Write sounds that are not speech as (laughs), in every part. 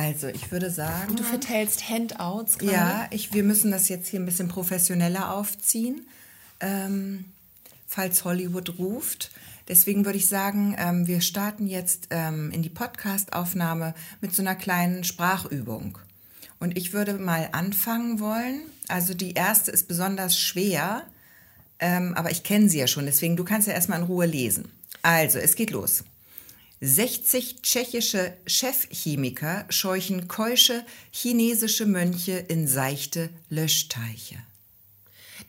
Also, ich würde sagen. Du verteilst Handouts gerade. Ja, ich, wir müssen das jetzt hier ein bisschen professioneller aufziehen, ähm, falls Hollywood ruft. Deswegen würde ich sagen, ähm, wir starten jetzt ähm, in die Podcast-Aufnahme mit so einer kleinen Sprachübung. Und ich würde mal anfangen wollen. Also die erste ist besonders schwer, ähm, aber ich kenne sie ja schon. Deswegen, du kannst ja erstmal in Ruhe lesen. Also, es geht los. 60 tschechische Chefchemiker scheuchen keusche chinesische Mönche in seichte Löschteiche.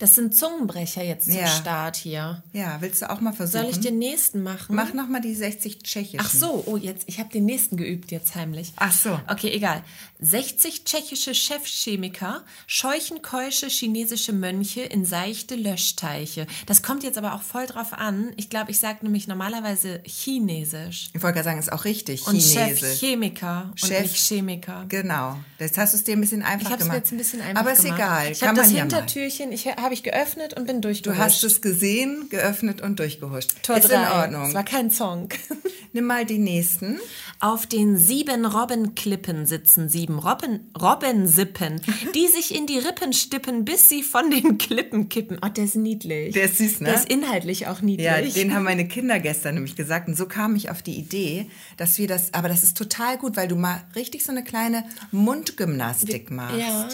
Das sind Zungenbrecher jetzt zum Ja. Start hier. Ja, willst du auch mal versuchen? Soll ich den nächsten machen? Mach nochmal die 60 tschechischen. Ach so, oh, jetzt, ich habe den nächsten geübt jetzt heimlich. Ach so. Okay, egal. 60 tschechische Chefchemiker scheuchen keusche chinesische Mönche in seichte Löschteiche. Das kommt jetzt aber auch voll drauf an. Ich glaube, ich sage nämlich normalerweise Chinesisch. Ich wollte gerade sagen, ist auch richtig. Und Chinesisch. Chefchemiker und Chef- nicht Chemiker. Genau. Das hast du es dir ein bisschen einfach Ich habe es mir gemacht. jetzt ein bisschen einfach Aber ist gemacht. egal. Ich habe das man ja mal. Hintertürchen, ich, habe ich geöffnet und bin Du durchgehuscht. hast es gesehen, geöffnet und durchgehuscht. Tor ist drei. in Ordnung. Es war kein Song. (laughs) Nimm mal die nächsten. Auf den sieben Robbenklippen sitzen sieben Robben, Robbensippen, die sich in die Rippen stippen, bis sie von den Klippen kippen. Oh, der ist niedlich. Der ist süß, ne? Der ist inhaltlich auch niedlich. Ja, den haben meine Kinder gestern nämlich gesagt. Und so kam ich auf die Idee, dass wir das, aber das ist total gut, weil du mal richtig so eine kleine Mundgymnastik machst. Ja,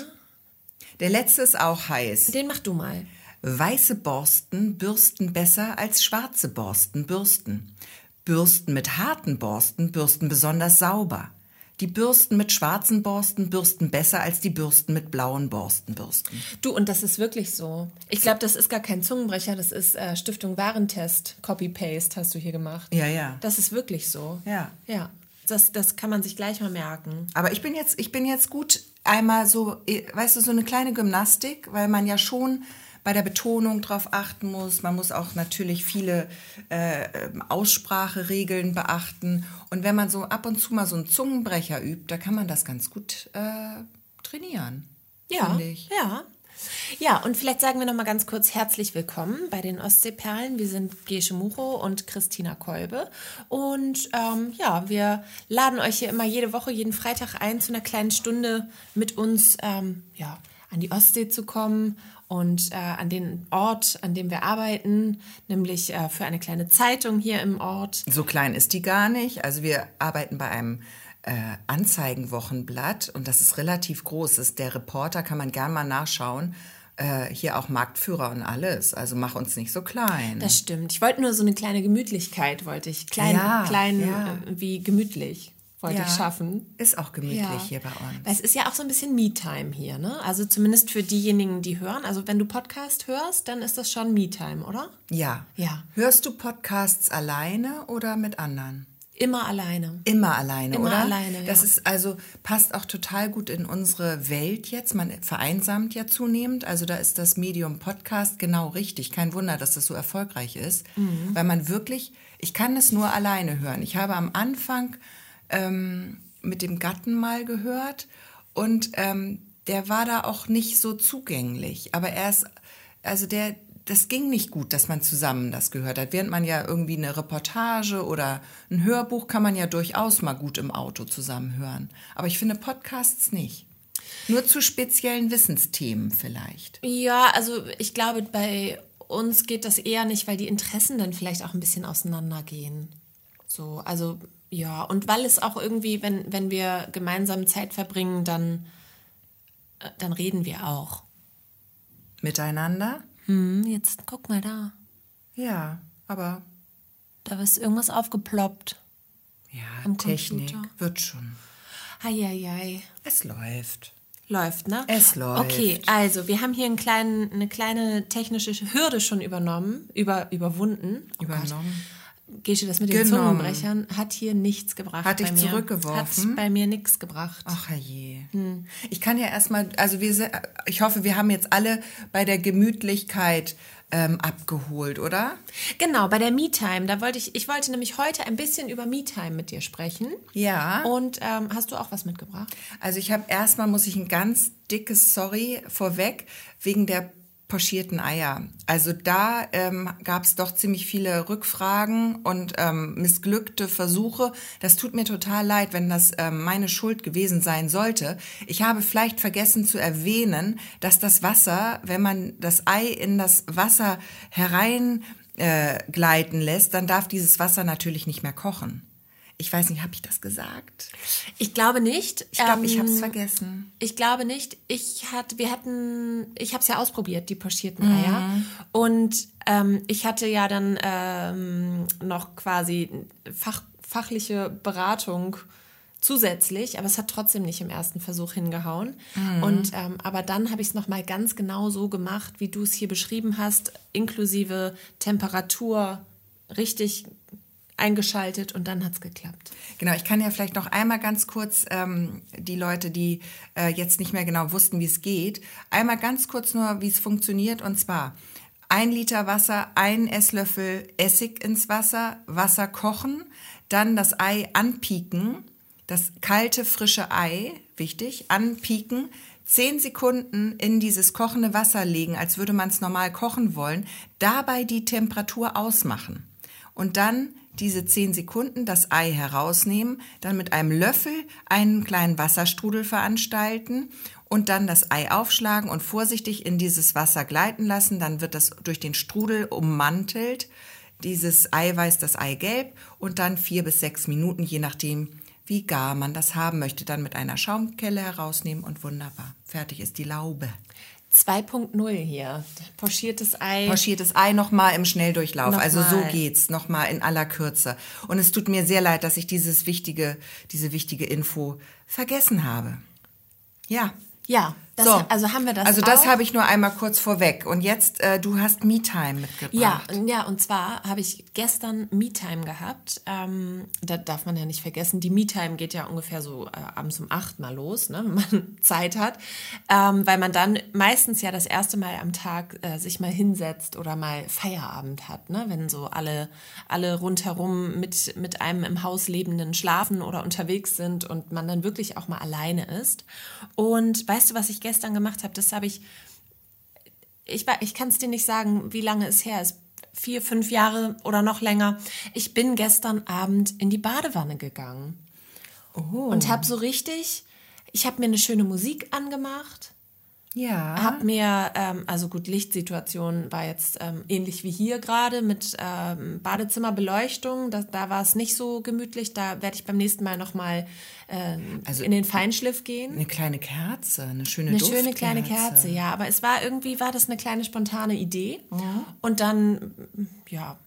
Der letzte ist auch heiß. den mach du mal. Weiße Borsten bürsten besser als schwarze Borsten bürsten. Bürsten mit harten Borsten bürsten besonders sauber. Die Bürsten mit schwarzen Borsten bürsten besser als die Bürsten mit blauen Borsten bürsten. Du, und das ist wirklich so. Ich glaube, das ist gar kein Zungenbrecher, das ist äh, Stiftung Warentest. Copy-Paste hast du hier gemacht. Ja, ja. Das ist wirklich so. Ja. Ja. Das, das kann man sich gleich mal merken. Aber ich bin jetzt, ich bin jetzt gut einmal so, eh, weißt du, so eine kleine Gymnastik, weil man ja schon bei der Betonung drauf achten muss. Man muss auch natürlich viele äh, ähm, Ausspracheregeln beachten. Und wenn man so ab und zu mal so einen Zungenbrecher übt, da kann man das ganz gut äh, trainieren. Ja, finde ich. ja. Ja, und vielleicht sagen wir noch mal ganz kurz herzlich willkommen bei den Ostseeperlen. Wir sind Gesche Mucho und Christina Kolbe. Und ähm, ja, wir laden euch hier immer jede Woche, jeden Freitag ein, zu einer kleinen Stunde mit uns ähm, ja, an die Ostsee zu kommen und äh, an den Ort, an dem wir arbeiten, nämlich äh, für eine kleine Zeitung hier im Ort. So klein ist die gar nicht. Also wir arbeiten bei einem äh, Anzeigenwochenblatt und das ist relativ groß. Ist der Reporter, kann man gern mal nachschauen. Äh, hier auch Marktführer und alles. Also mach uns nicht so klein. Das stimmt. Ich wollte nur so eine kleine Gemütlichkeit, wollte ich. Klein, Ja, klein ja. äh, wie gemütlich wollte ich schaffen. Ist auch gemütlich hier bei Weil uns. es ist ja auch so ein bisschen Me-Time hier, ne? Also zumindest für diejenigen, die hören. Also wenn du Podcast hörst, dann ist das schon Me-Time, oder? Ja. Ja. Hörst du Podcasts alleine oder mit anderen? Immer alleine. Immer alleine, Immer oder? alleine, Das ja. ist also passt auch total gut in unsere Welt jetzt. Man vereinsamt ja zunehmend. Also da ist das Medium Podcast genau richtig. Kein Wunder, dass das so erfolgreich ist, Mhm. weil man wirklich. Ich kann es nur alleine hören. Ich habe am Anfang ähm, mit dem Gatten mal gehört und ähm, der war da auch nicht so zugänglich. Aber er ist, also der, das ging nicht gut, dass man zusammen das gehört hat. Während man ja irgendwie eine Reportage oder ein Hörbuch kann man ja durchaus mal gut im Auto zusammen hören. Aber ich finde Podcasts nicht. Nur zu speziellen Wissensthemen vielleicht. Ja, also ich glaube, bei uns geht das eher nicht, weil die Interessen dann vielleicht auch ein bisschen auseinandergehen. So, also ja, und weil es auch irgendwie, wenn, wenn wir gemeinsam Zeit verbringen, dann, äh, dann reden wir auch. Miteinander? Hm, jetzt guck mal da. Ja, aber Da ist irgendwas aufgeploppt. ja, Am Technik Computer. wird schon. Eieiei. Es läuft. Läuft, ne? Es läuft. Okay, also wir haben hier einen kleinen, eine kleine technische Hürde schon übernommen, über, überwunden. Oh Übernommen. Gott. Gesche, das mit den Genommen. Zungenbrechern hat hier nichts gebracht. Hat dich zurückgeworfen? Hat bei mir nichts gebracht. Ach je. Hm. Ich kann ja erstmal, also wir, ich hoffe, wir haben jetzt alle bei der Gemütlichkeit ähm, abgeholt, oder? Genau, bei der Me-Time, da wollte ich, ich wollte nämlich heute ein bisschen über Me-Time mit dir sprechen. Ja. Und ähm, hast du auch was mitgebracht? Also ich habe erstmal muss ich ein ganz dickes Sorry vorweg wegen der pochierten Eier. Also da ähm, gab es doch ziemlich viele Rückfragen und ähm, missglückte Versuche. Das tut mir total leid, wenn das ähm, meine Schuld gewesen sein sollte. Ich habe vielleicht vergessen zu erwähnen, dass das Wasser, wenn man das Ei in das Wasser herein äh, lässt, dann darf dieses Wasser natürlich nicht mehr kochen. Ich weiß nicht, habe ich das gesagt? Ich glaube nicht. Ich glaube, Ähm, ich habe es vergessen. Ich glaube nicht. Ich hatte, wir hatten, ich habe es ja ausprobiert, die pochierten Mhm. Eier. Und ähm, ich hatte ja dann ähm, noch quasi fach, fachliche Beratung zusätzlich, aber es hat trotzdem nicht im ersten Versuch hingehauen. Mhm. Und ähm, aber dann habe ich es noch mal ganz genau so gemacht, wie du es hier beschrieben hast, inklusive Temperatur richtig eingeschaltet und dann hat es geklappt. Genau, ich kann ja vielleicht noch einmal ganz kurz ähm, die Leute, die äh, jetzt nicht mehr genau wussten, wie es geht, einmal ganz kurz nur, wie es funktioniert. Und zwar ein Liter Wasser, ein Esslöffel Essig ins Wasser, Wasser kochen, dann das Ei anpieken, das kalte, frische Ei, wichtig, anpieken, zehn Sekunden in dieses kochende Wasser legen, als würde man es normal kochen wollen, dabei die Temperatur ausmachen und dann diese zehn Sekunden das Ei herausnehmen, dann mit einem Löffel einen kleinen Wasserstrudel veranstalten und dann das Ei aufschlagen und vorsichtig in dieses Wasser gleiten lassen. Dann wird das durch den Strudel ummantelt. Dieses Eiweiß, das Eigelb und dann vier bis sechs Minuten, je nachdem, wie gar man das haben möchte, dann mit einer Schaumkelle herausnehmen und wunderbar. Fertig ist die Laube. 2.0 hier. Pochiertes Ei. Pochiertes Ei nochmal im Schnelldurchlauf. Nochmal. Also so geht's, nochmal in aller Kürze. Und es tut mir sehr leid, dass ich dieses wichtige, diese wichtige Info vergessen habe. Ja. ja, das, so. also haben wir das Also das habe ich nur einmal kurz vorweg. Und jetzt, äh, du hast Me-Time mitgebracht. Ja, ja, und zwar habe ich gestern Me-Time gehabt. Ähm, da darf man ja nicht vergessen, die Me-Time geht ja ungefähr so äh, abends um acht mal los, ne, (laughs) wenn man Zeit hat. Ähm, weil man dann meistens ja das erste Mal am Tag äh, sich mal hinsetzt oder mal Feierabend hat, ne? wenn so alle, alle rundherum mit, mit einem im Haus Lebenden schlafen oder unterwegs sind und man dann wirklich auch mal alleine ist. Und weißt du, was ich gestern gemacht habe? Das habe ich ich, ich kann es dir nicht sagen, wie lange es her ist. Vier, fünf Jahre oder noch länger. Ich bin gestern Abend in die Badewanne gegangen Oh. und habe so richtig, ich habe mir eine schöne Musik angemacht, ja. habe mir, ähm, also gut, Lichtsituation war jetzt ähm, ähnlich wie hier gerade mit ähm, Badezimmerbeleuchtung. Da, da war es nicht so gemütlich. Da werde ich beim nächsten Mal nochmal ähm, Also- in den Feinschliff gehen. Eine kleine Kerze, eine schöne Eine schöne kleine. Kerze, ja. Aber es war irgendwie, war das eine kleine spontane Idee. Und dann, ja,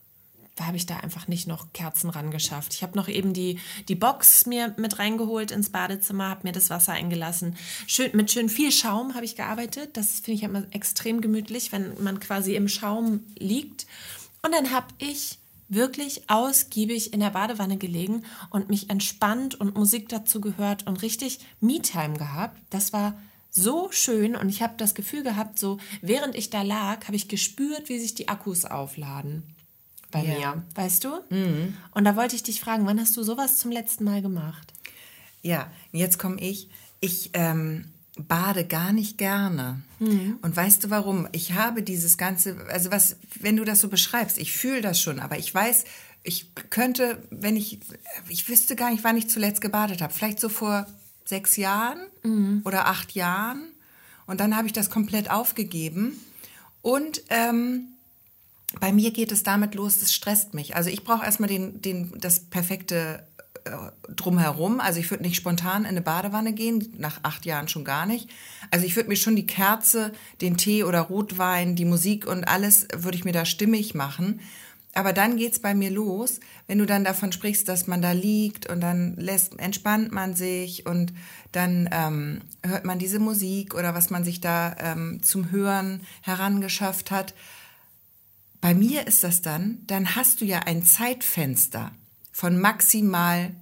habe ich da einfach nicht noch Kerzen ran geschafft. Ich habe noch eben die, die Box mir mit reingeholt ins Badezimmer, habe mir das Wasser eingelassen. Schön, mit schön viel Schaum habe ich gearbeitet. Das finde ich immer extrem gemütlich, wenn man quasi im Schaum liegt. Und dann habe ich wirklich ausgiebig in der Badewanne gelegen und mich entspannt und Musik dazu gehört und richtig Me-Time gehabt. Das war so schön und ich habe das Gefühl gehabt, so während ich da lag, habe ich gespürt, wie sich die Akkus aufladen bei Ja. mir, weißt du? Und da wollte ich dich fragen, wann hast du sowas zum letzten Mal gemacht? Ja, jetzt komme ich. Ich ähm, bade gar nicht gerne. Und weißt du warum? Ich habe dieses ganze, also was, wenn du das so beschreibst, ich fühle das schon, aber ich weiß, ich könnte, wenn ich, ich wüsste gar nicht, wann ich zuletzt gebadet habe. Vielleicht so vor sechs Jahren oder acht Jahren. Und dann habe ich das komplett aufgegeben. Und ähm, bei mir geht es damit los, es stresst mich. Also ich brauche erstmal den, den, das perfekte äh, drumherum. Also ich würde nicht spontan in eine Badewanne gehen, nach acht Jahren schon gar nicht. Also ich würde mir schon die Kerze, den Tee oder Rotwein, die Musik und alles würde ich mir da stimmig machen. Aber dann geht's bei mir los, wenn du dann davon sprichst, dass man da liegt und dann lässt, entspannt man sich und dann ähm, hört man diese Musik oder was man sich da ähm, zum Hören herangeschafft hat. Bei mir ist das dann, dann hast du ja ein Zeitfenster von maximal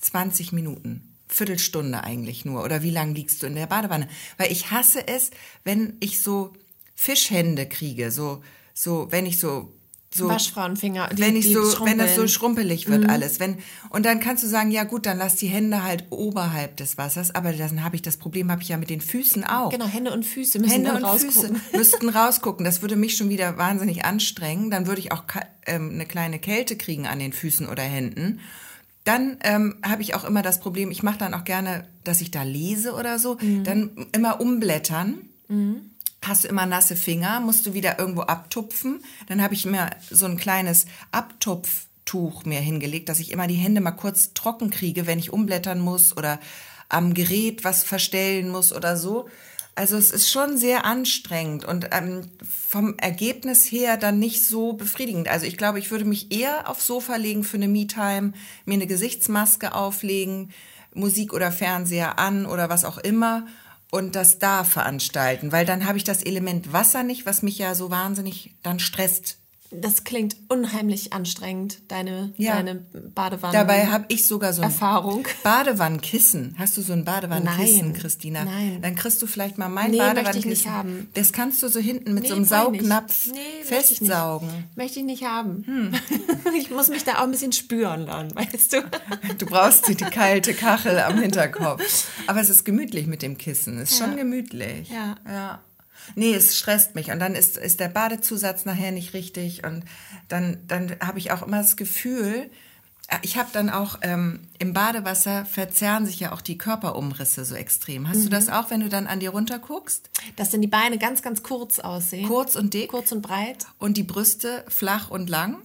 20 Minuten. Viertelstunde eigentlich nur. Oder wie lange liegst du in der Badewanne? Weil ich hasse es, wenn ich so Fischhände kriege. So, so, wenn ich so so Waschfrauenfinger, die, wenn ich so, wenn das so schrumpelig wird alles, wenn und dann kannst du sagen, ja gut, dann lass die Hände halt oberhalb des Wassers, aber dann habe ich das Problem, habe ich ja mit den Füßen auch. Genau, Hände und Füße müssen Hände und rausgucken. Füße (laughs) (laughs) müssten rausgucken. Das würde mich schon wieder wahnsinnig anstrengen. Dann würde ich auch ähm, eine kleine Kälte kriegen an den Füßen oder Händen. Dann ähm, habe ich auch immer das Problem, ich mache dann auch gerne, dass ich da lese oder so, Mhm. dann immer umblättern. Hast du immer nasse Finger, musst du wieder irgendwo abtupfen. Dann habe ich mir so ein kleines Abtupftuch mir hingelegt, dass ich immer die Hände mal kurz trocken kriege, wenn ich umblättern muss oder am Gerät was verstellen muss oder so. Also es ist schon sehr anstrengend und ähm, vom Ergebnis her dann nicht so befriedigend. Also ich glaube, ich würde mich eher aufs Sofa legen für eine Me-Time, mir eine Gesichtsmaske auflegen, Musik oder Fernseher an oder was auch immer und das da veranstalten, weil dann habe ich das Element Wasser nicht, was mich ja so wahnsinnig dann stresst. Das klingt unheimlich anstrengend, deine, Ja. deine Badewanne. Dabei habe ich sogar so ein Erfahrung. Badewannenkissen. Hast du so ein Badewannenkissen, Nein. Christina? Nein. Dann kriegst du vielleicht mal mein Nee, möchte ich Badewannenkissen. nicht haben. Das kannst du so hinten mit Nee, so einem. Saugnapf Nee, möchte ich nicht. festsaugen. Möchte ich nicht haben. Hm. (laughs) Ich muss mich da auch ein bisschen spüren dann, weißt du? (laughs) Du brauchst die, kalte Kachel am Hinterkopf. Aber es ist gemütlich mit dem Kissen. Ist schon gemütlich. Ja. ja. Nee, es stresst mich. Und dann ist, ist der Badezusatz nachher nicht richtig. Und dann, dann habe ich auch immer das Gefühl, äh, ich habe dann auch ähm, im Badewasser verzerren sich ja auch die Körperumrisse so extrem. Hast du das auch, wenn du dann an dir runter guckst? Dass dann die Beine ganz, ganz kurz aussehen. Kurz und dick Kurz und breit. und die Brüste flach und lang.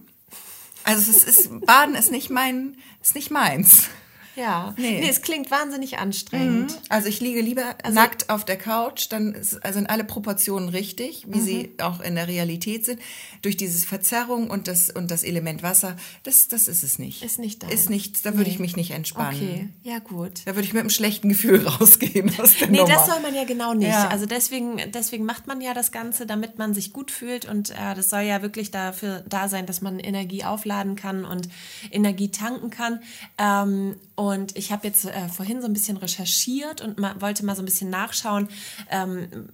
Also es ist, Baden ist nicht mein, ist nicht meins. Ja. Nee. Nee. es klingt wahnsinnig anstrengend. Also ich liege lieber nackt auf der Couch, dann ist, also sind alle Proportionen richtig, wie sie auch in der Realität sind. Durch dieses Verzerrung und das, und das Element Wasser, das, das ist es nicht. Ist nicht dein. Ist nichts, da würde Nee. ich mich nicht entspannen. Okay, ja gut. Da würde ich mit einem schlechten Gefühl (laughs) rausgehen aus der Nee, Nummer. das soll man ja genau nicht. Ja. Also deswegen, deswegen macht man ja das Ganze, damit man sich gut fühlt und äh, das soll ja wirklich dafür da sein, dass man Energie aufladen kann und Energie tanken kann. Ähm, und ich habe jetzt äh, vorhin so ein bisschen recherchiert und ma wollte mal so ein bisschen nachschauen, ähm,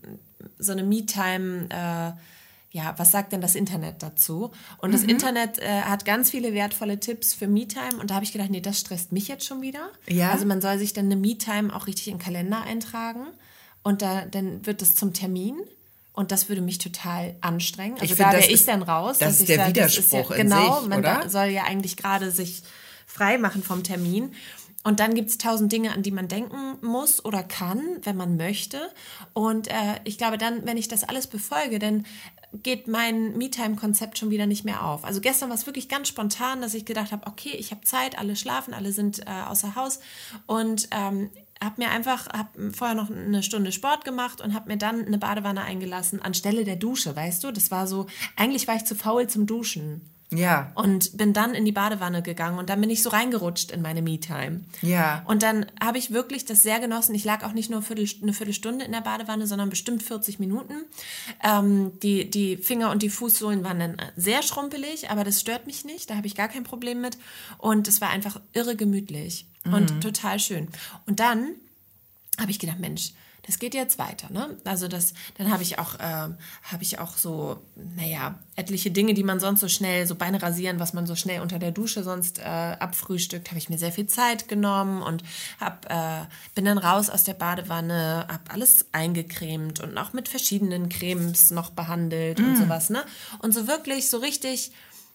so eine Me-Time. Äh, ja, was sagt denn das Internet dazu? Und das Internet äh, hat ganz viele wertvolle Tipps für Me-Time und da habe ich gedacht, nee, das stresst mich jetzt schon wieder. Ja. Also man soll sich dann eine Me-Time auch richtig in den Kalender eintragen und da, dann wird es zum Termin. Und das würde mich total anstrengen. Also Ich da wäre ich ist- dann raus. das dass ist ich der sage, das Widerspruch ja, Genau, sich, man da- soll ja eigentlich gerade sich frei machen vom Termin. Und dann gibt es tausend Dinge, an die man denken muss oder kann, wenn man möchte. Und äh, ich glaube dann, wenn ich das alles befolge, dann geht mein Me-Time-Konzept schon wieder nicht mehr auf. Also gestern war es wirklich ganz spontan, dass ich gedacht habe, okay, ich habe Zeit, alle schlafen, alle sind äh, außer Haus und ähm, habe mir einfach, habe vorher noch eine Stunde Sport gemacht und habe mir dann eine Badewanne eingelassen anstelle der Dusche, weißt du? Das war so, eigentlich war ich zu faul zum Duschen. Ja, Und bin dann in die Badewanne gegangen und dann bin ich so reingerutscht in meine Me-Time. Ja. Und dann habe ich wirklich das sehr genossen. Ich lag auch nicht nur eine Viertelstunde in der Badewanne, sondern bestimmt 40 Minuten. Ähm, die, die Finger und die Fußsohlen waren dann sehr schrumpelig, aber das stört mich nicht. Da habe ich gar kein Problem mit. Und es war einfach irre gemütlich und total schön. Und dann habe ich gedacht, Mensch, das geht jetzt weiter, ne? Also das, dann habe ich auch, ähm, habe ich auch so, naja, etliche Dinge, die man sonst so schnell, so Beine rasieren, was man so schnell unter der Dusche sonst äh, abfrühstückt, habe ich mir sehr viel Zeit genommen und hab, äh, bin dann raus aus der Badewanne, habe alles eingecremt und auch mit verschiedenen Cremes noch behandelt und sowas, ne? Und so wirklich, so richtig,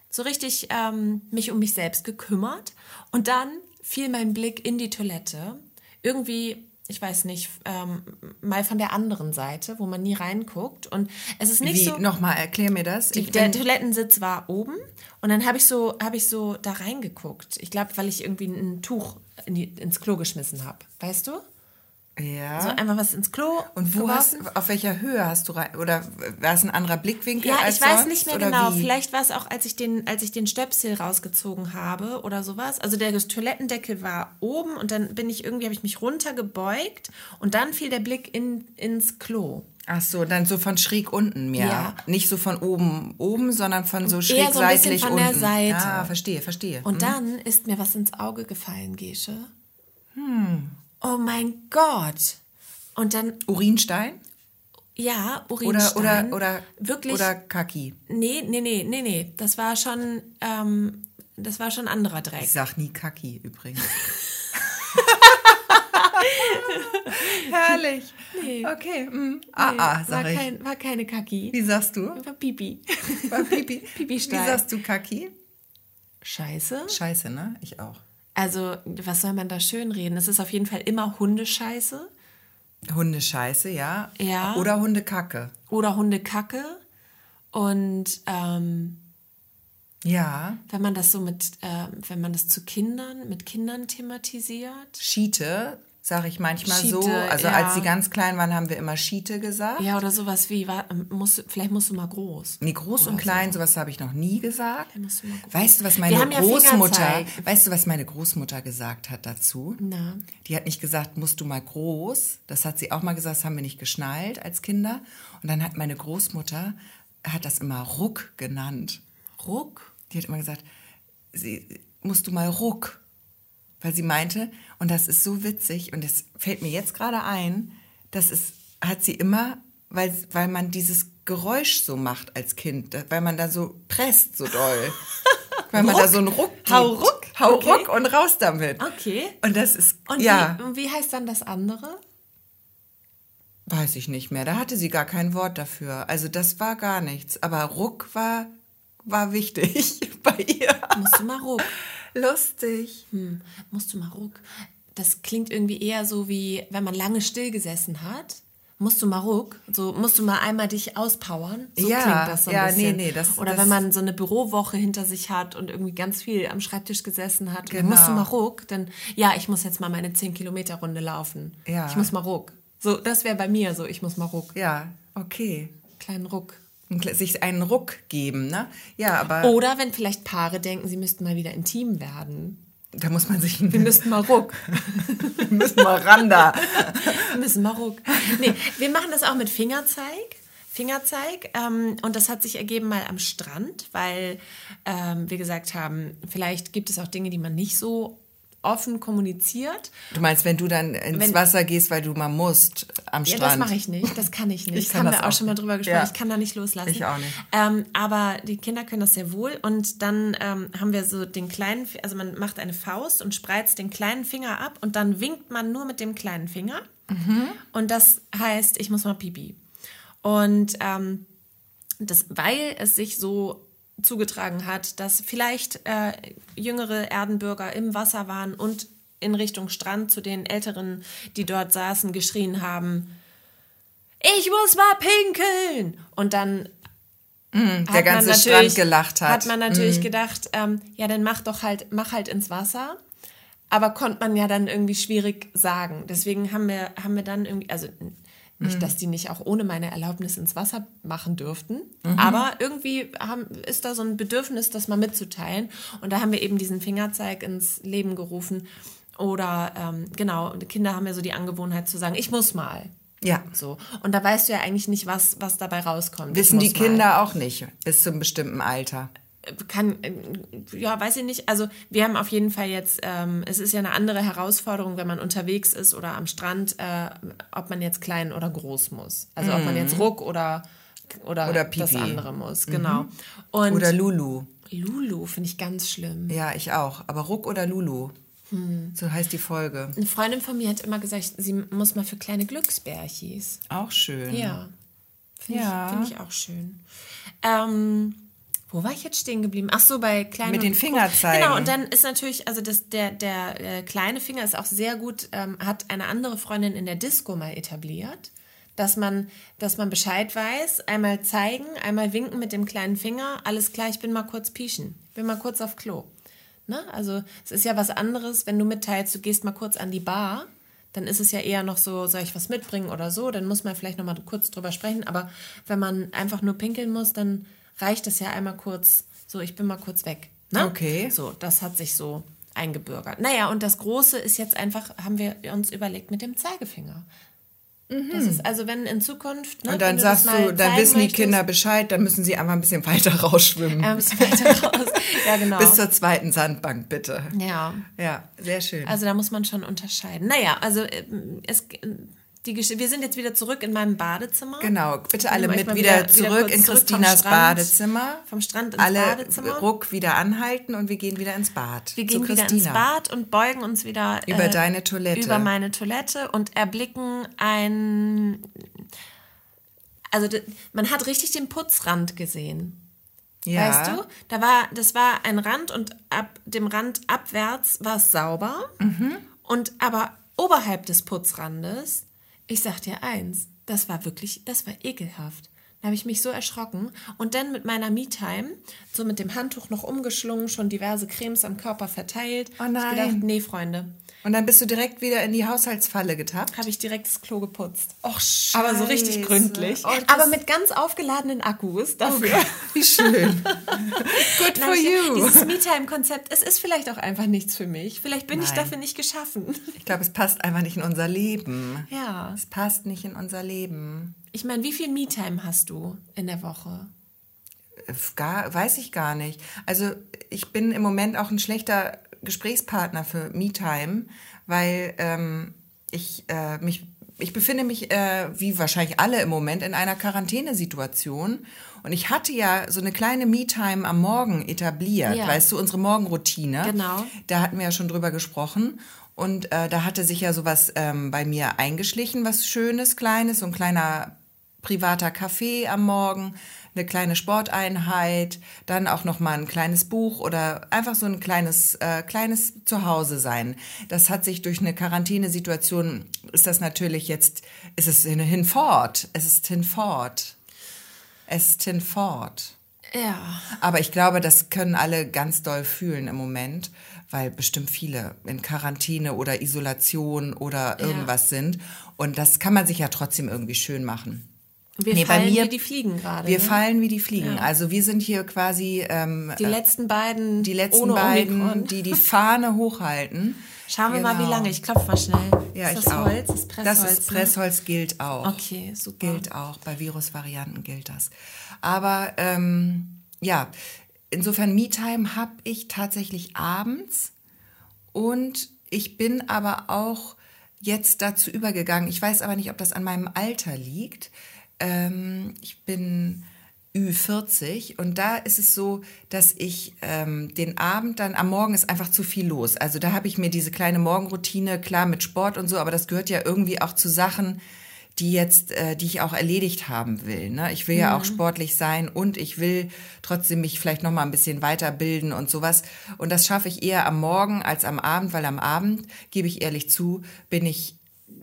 so richtig ähm, mich um mich selbst gekümmert. Und dann fiel mein Blick in die Toilette. Irgendwie, ich weiß nicht, ähm, mal von der anderen Seite, wo man nie reinguckt. Und es ist nicht Wie, so. nochmal, erklär mir das. Die, der Toilettensitz war oben und dann habe ich so habe ich so da reingeguckt. Ich glaube, weil ich irgendwie ein Tuch in die, ins Klo geschmissen habe, weißt du? Ja. So einfach was ins Klo. Und wo hast, geworfen. auf welcher Höhe hast du rein, oder war es ein anderer Blickwinkel Ja, als ich weiß sonst, nicht mehr genau. Wie? Vielleicht war es auch, als ich den, als ich den Stöpsel rausgezogen habe oder sowas. Also der Toilettendeckel war oben und dann bin ich irgendwie, habe ich mich runtergebeugt und dann fiel der Blick in, ins Klo. Ach so, dann so von schräg unten mehr. Ja. Nicht so von oben oben, sondern von so schräg Eher so ein seitlich von der unten. Seite. Ah, verstehe, verstehe. Und dann ist mir was ins Auge gefallen, Gesche. Oh mein Gott. Und dann Urinstein? Ja, Oder, Urinstein. oder, oder, Wirklich? oder Kaki. Nee, nee, nee, nee, nee. Das war schon, ähm, das war schon anderer Dreck. Ich sag nie Kaki übrigens. (laughs) Herrlich. Nee. Okay. Mm. Ah, Nee, ah, war, sag ich. kein, war keine Kaki. Wie sagst du? War Pipi. War Pipi. (laughs) Wie Pipi-Stein. sagst du Kaki? Scheiße. Scheiße, ne? Ich auch. Also, was soll man da schön reden? Es ist auf jeden Fall immer Hundescheiße Hundescheiße, ja. Ja. Oder Hundekacke. oder Hundekacke. Und ähm, Ja. wenn man das so mit, ähm, wenn man das zu Kindern, mit Kindern thematisiert. Schiete, sage ich manchmal so. Schiete, Also ja. als sie ganz klein waren, haben wir immer Schiete gesagt. Ja, oder sowas wie, war, musst, vielleicht musst du mal groß. Nee, groß und klein, sowas habe ich noch nie gesagt. Vielleicht musst du mal groß. Weißt du, was meine ja Großmutter, Fingerzeig. weißt du, was meine Großmutter gesagt hat dazu? Na. Die hat nicht gesagt, musst du mal groß. Das hat sie auch mal gesagt, das haben wir nicht geschnallt als Kinder. Und dann hat meine Großmutter, hat das immer Ruck genannt. Ruck? Die hat immer gesagt, sie, musst du mal Ruck. Weil sie meinte, und das ist so witzig, und das fällt mir jetzt gerade ein, das ist, hat sie immer, weil, weil man dieses Geräusch so macht als Kind, weil man da so presst so doll. (laughs) weil man da so einen Ruck gibt. Hau Ruck? Hau Okay. Ruck und raus damit. Okay. Und das ist, Und, ja, wie, und wie heißt dann das andere? weiß ich nicht mehr. Da hatte sie gar kein Wort dafür. Also das war gar nichts. Aber Ruck war, war wichtig (laughs) bei ihr. Musst du mal Ruck. Lustig. Hm, musst du mal Ruck. Das klingt irgendwie eher so wie, wenn man lange still gesessen hat. Musst du mal Ruck. So musst du mal einmal dich auspowern. So Ja, klingt das so ein ja, bisschen. nee, nee, das- Oder das- wenn man so eine Bürowoche hinter sich hat und irgendwie ganz viel am Schreibtisch gesessen hat. Genau. Musst du mal Ruck. Dann, ja, ich muss jetzt mal meine 10 Kilometer Runde laufen. Ja. Ich muss mal Ruck. So, das wäre bei mir so. Ich muss mal Ruck. Ja, okay. Kleinen Ruck. Sich einen Ruck geben, ne? Ja, aber Oder wenn vielleicht Paare denken, sie müssten mal wieder intim werden. da muss man sich Wir müssten mal Ruck. (laughs) müssen mal ran da. Wir müssen mal Ruck. Nee, wir machen das auch mit Fingerzeig. Fingerzeig. Ähm, und das hat sich ergeben mal am Strand, weil ähm, wir gesagt haben, vielleicht gibt es auch Dinge, die man nicht so offen kommuniziert. Du meinst, wenn du dann ins Wenn- Wasser gehst, weil du mal musst am Ja, Strand? das mache ich nicht. Das kann ich nicht. Ich das kann haben das wir auch schon mal drüber gesprochen. Ja. Ich kann da nicht loslassen. Ich auch nicht. Ähm, aber die Kinder können das sehr wohl. Und dann ähm, haben wir so den kleinen, also man macht eine Faust und spreizt den kleinen Finger ab und dann winkt man nur mit dem kleinen Finger. Mhm. Und das heißt, ich muss mal pipi. Und ähm, das, weil es sich so zugetragen hat, dass vielleicht äh, jüngere Erdenbürger im Wasser waren und in Richtung Strand zu den Älteren, die dort saßen, geschrien haben, ich muss mal pinkeln. Und dann der hat ganze man Strand gelacht hat. Hat man natürlich gedacht, ähm, ja, dann mach doch halt, mach halt ins Wasser. Aber konnte man ja dann irgendwie schwierig sagen. Deswegen haben wir, haben wir dann irgendwie, also nicht, Mhm. dass die nicht auch ohne meine Erlaubnis ins Wasser machen dürften, Mhm. aber irgendwie haben, ist da so ein Bedürfnis, das mal mitzuteilen. Und da haben wir eben diesen Fingerzeig ins Leben gerufen. Oder ähm, genau, Kinder haben ja so die Angewohnheit zu sagen, ich muss mal. ja, So. Und da weißt du ja eigentlich nicht, was, was dabei rauskommt. wissen die muss mal Kinder auch nicht bis zu einem bestimmten Alter. Kann, ja, weiß ich nicht. Also wir haben auf jeden Fall jetzt, ähm, es ist ja eine andere Herausforderung, wenn man unterwegs ist oder am Strand, äh, ob man jetzt klein oder groß muss. Also ob man jetzt Ruck oder oder, Mhm. Oder das. Mhm. andere muss, genau. Und Oder Lulu. Lulu finde ich ganz schlimm. Ja, ich auch. Aber Ruck oder Lulu. Hm. So heißt die Folge. Eine Freundin von mir hat immer gesagt, sie muss mal für kleine Glücksbärchis. Auch schön. Ja. Finde Ja. ich, find ich auch schön. Ähm, wo war ich jetzt stehen geblieben? Ach so, bei kleinen Mit den Fingerzeigen. Genau, und dann ist natürlich, also das, der, der äh, kleine Finger ist auch sehr gut, ähm, hat eine andere Freundin in der Disco mal etabliert, dass man, dass man Bescheid weiß, einmal zeigen, einmal winken mit dem kleinen Finger, alles klar, ich bin mal kurz pieschen, ich bin mal kurz auf Klo. Ne? Also es ist ja was anderes, wenn du mitteilst, du gehst mal kurz an die Bar, dann ist es ja eher noch so, soll ich was mitbringen oder so, dann muss man vielleicht noch mal kurz drüber sprechen, aber wenn man einfach nur pinkeln muss, dann reicht es ja einmal kurz, so ich bin mal kurz weg. Ne? Okay. So, das hat sich so eingebürgert. Naja, und das Große ist jetzt einfach, haben wir uns überlegt mit dem Zeigefinger. Das ist also, wenn in Zukunft. Ne, Mhm. Und dann du sagst du, dann wissen die möchtest, Kinder Bescheid, dann müssen sie einfach ein bisschen weiter rausschwimmen. ein bisschen weiter raus. Ja, genau. Bis zur zweiten Sandbank, bitte. ja. Ja, sehr schön. Also da muss man schon unterscheiden. Naja, also äh, es, die Gesch wir sind jetzt wieder zurück in meinem Badezimmer. Genau, bitte alle mit wieder, wieder zurück in Christinas Strand. Badezimmer. Vom Strand ins alle Badezimmer. Ruck wieder anhalten und wir gehen wieder ins Bad. Wir gehen wieder ins. Bad und beugen uns wieder Über deine Toilette. über meine Toilette und erblicken ein. Also man hat richtig den Putzrand gesehen. Ja. Weißt du? Da war, das war ein Rand und ab dem Rand abwärts war es sauber. Mhm. Und aber oberhalb des Putzrandes, ich sag dir eins, das war wirklich, das war ekelhaft. Da habe ich mich so erschrocken. Und dann mit meiner Me-Time, so mit dem Handtuch noch umgeschlungen, schon diverse Cremes am Körper verteilt. Oh hab Ich nein. gedacht, nee, Freunde, Und dann bist du direkt wieder in die Haushaltsfalle getappt. habe ich direkt das Klo geputzt. Och, scheiße. Aber so richtig gründlich. Oh, aber mit ganz aufgeladenen Akkus dafür. Wie schön. (laughs) Good for Nein, ich- you. Dieses Me-Time-Konzept, es ist vielleicht auch einfach nichts für mich. Vielleicht bin ich Nein. dafür nicht geschaffen. Ich glaube, es passt einfach nicht in unser Leben. Ja. Es passt nicht in unser Leben. Ich meine, wie viel Me-Time hast du in der Woche? Gar, weiß ich gar nicht. Also ich bin im Moment auch ein schlechter Gesprächspartner für MeTime, weil ähm, ich äh, mich ich befinde mich äh, wie wahrscheinlich alle im Moment in einer Quarantänesituation und ich hatte ja so eine kleine Me-Time am Morgen etabliert, Ja. weißt du, unsere Morgenroutine. Genau. Da hatten wir ja schon drüber gesprochen. Und äh, da hatte sich ja sowas ähm, bei mir eingeschlichen, was Schönes, Kleines, so ein kleiner privater Kaffee am Morgen, eine kleine Sporteinheit, dann auch noch mal ein kleines Buch oder einfach so ein kleines äh, kleines Zuhause sein. Das hat sich durch eine Quarantänesituation ist das natürlich jetzt ist es hin- hinfort. Es ist hinfort. Es ist hinfort. Ja. Aber ich glaube, das können alle ganz doll fühlen im Moment, weil bestimmt viele in Quarantäne oder Isolation oder irgendwas sind. Und das kann man sich ja trotzdem irgendwie schön machen. Wir Nee, bei fallen mir- wie die Fliegen gerade. Wir ne? fallen wie die Fliegen. Also wir sind hier quasi ähm, Die letzten beiden, die letzten beiden, Omikron. die die Fahne hochhalten. Schauen wir mal, wie Genau. lange. Ich klopfe mal schnell. Ja, ist ich das auch. Holz? Das ist Pressholz. Das ist ne? Pressholz gilt auch. Okay, super. Gilt auch. Bei Virusvarianten gilt das. Aber ähm, ja, insofern Me-Time habe ich tatsächlich abends und ich bin aber auch jetzt dazu übergegangen. Ich weiß aber nicht, ob das an meinem Alter liegt. Ähm, ich bin Ü40 und da ist es so, dass ich ähm, den Abend dann am Morgen ist einfach zu viel los. Also da habe ich mir diese kleine Morgenroutine, klar mit Sport und so, aber das gehört ja irgendwie auch zu Sachen, die jetzt, äh, die ich auch erledigt haben will. Ne? Ich will ja auch sportlich sein und ich will trotzdem mich vielleicht noch mal ein bisschen weiterbilden und sowas. Und das schaffe ich eher am Morgen als am Abend, weil am Abend, gebe ich ehrlich zu, bin ich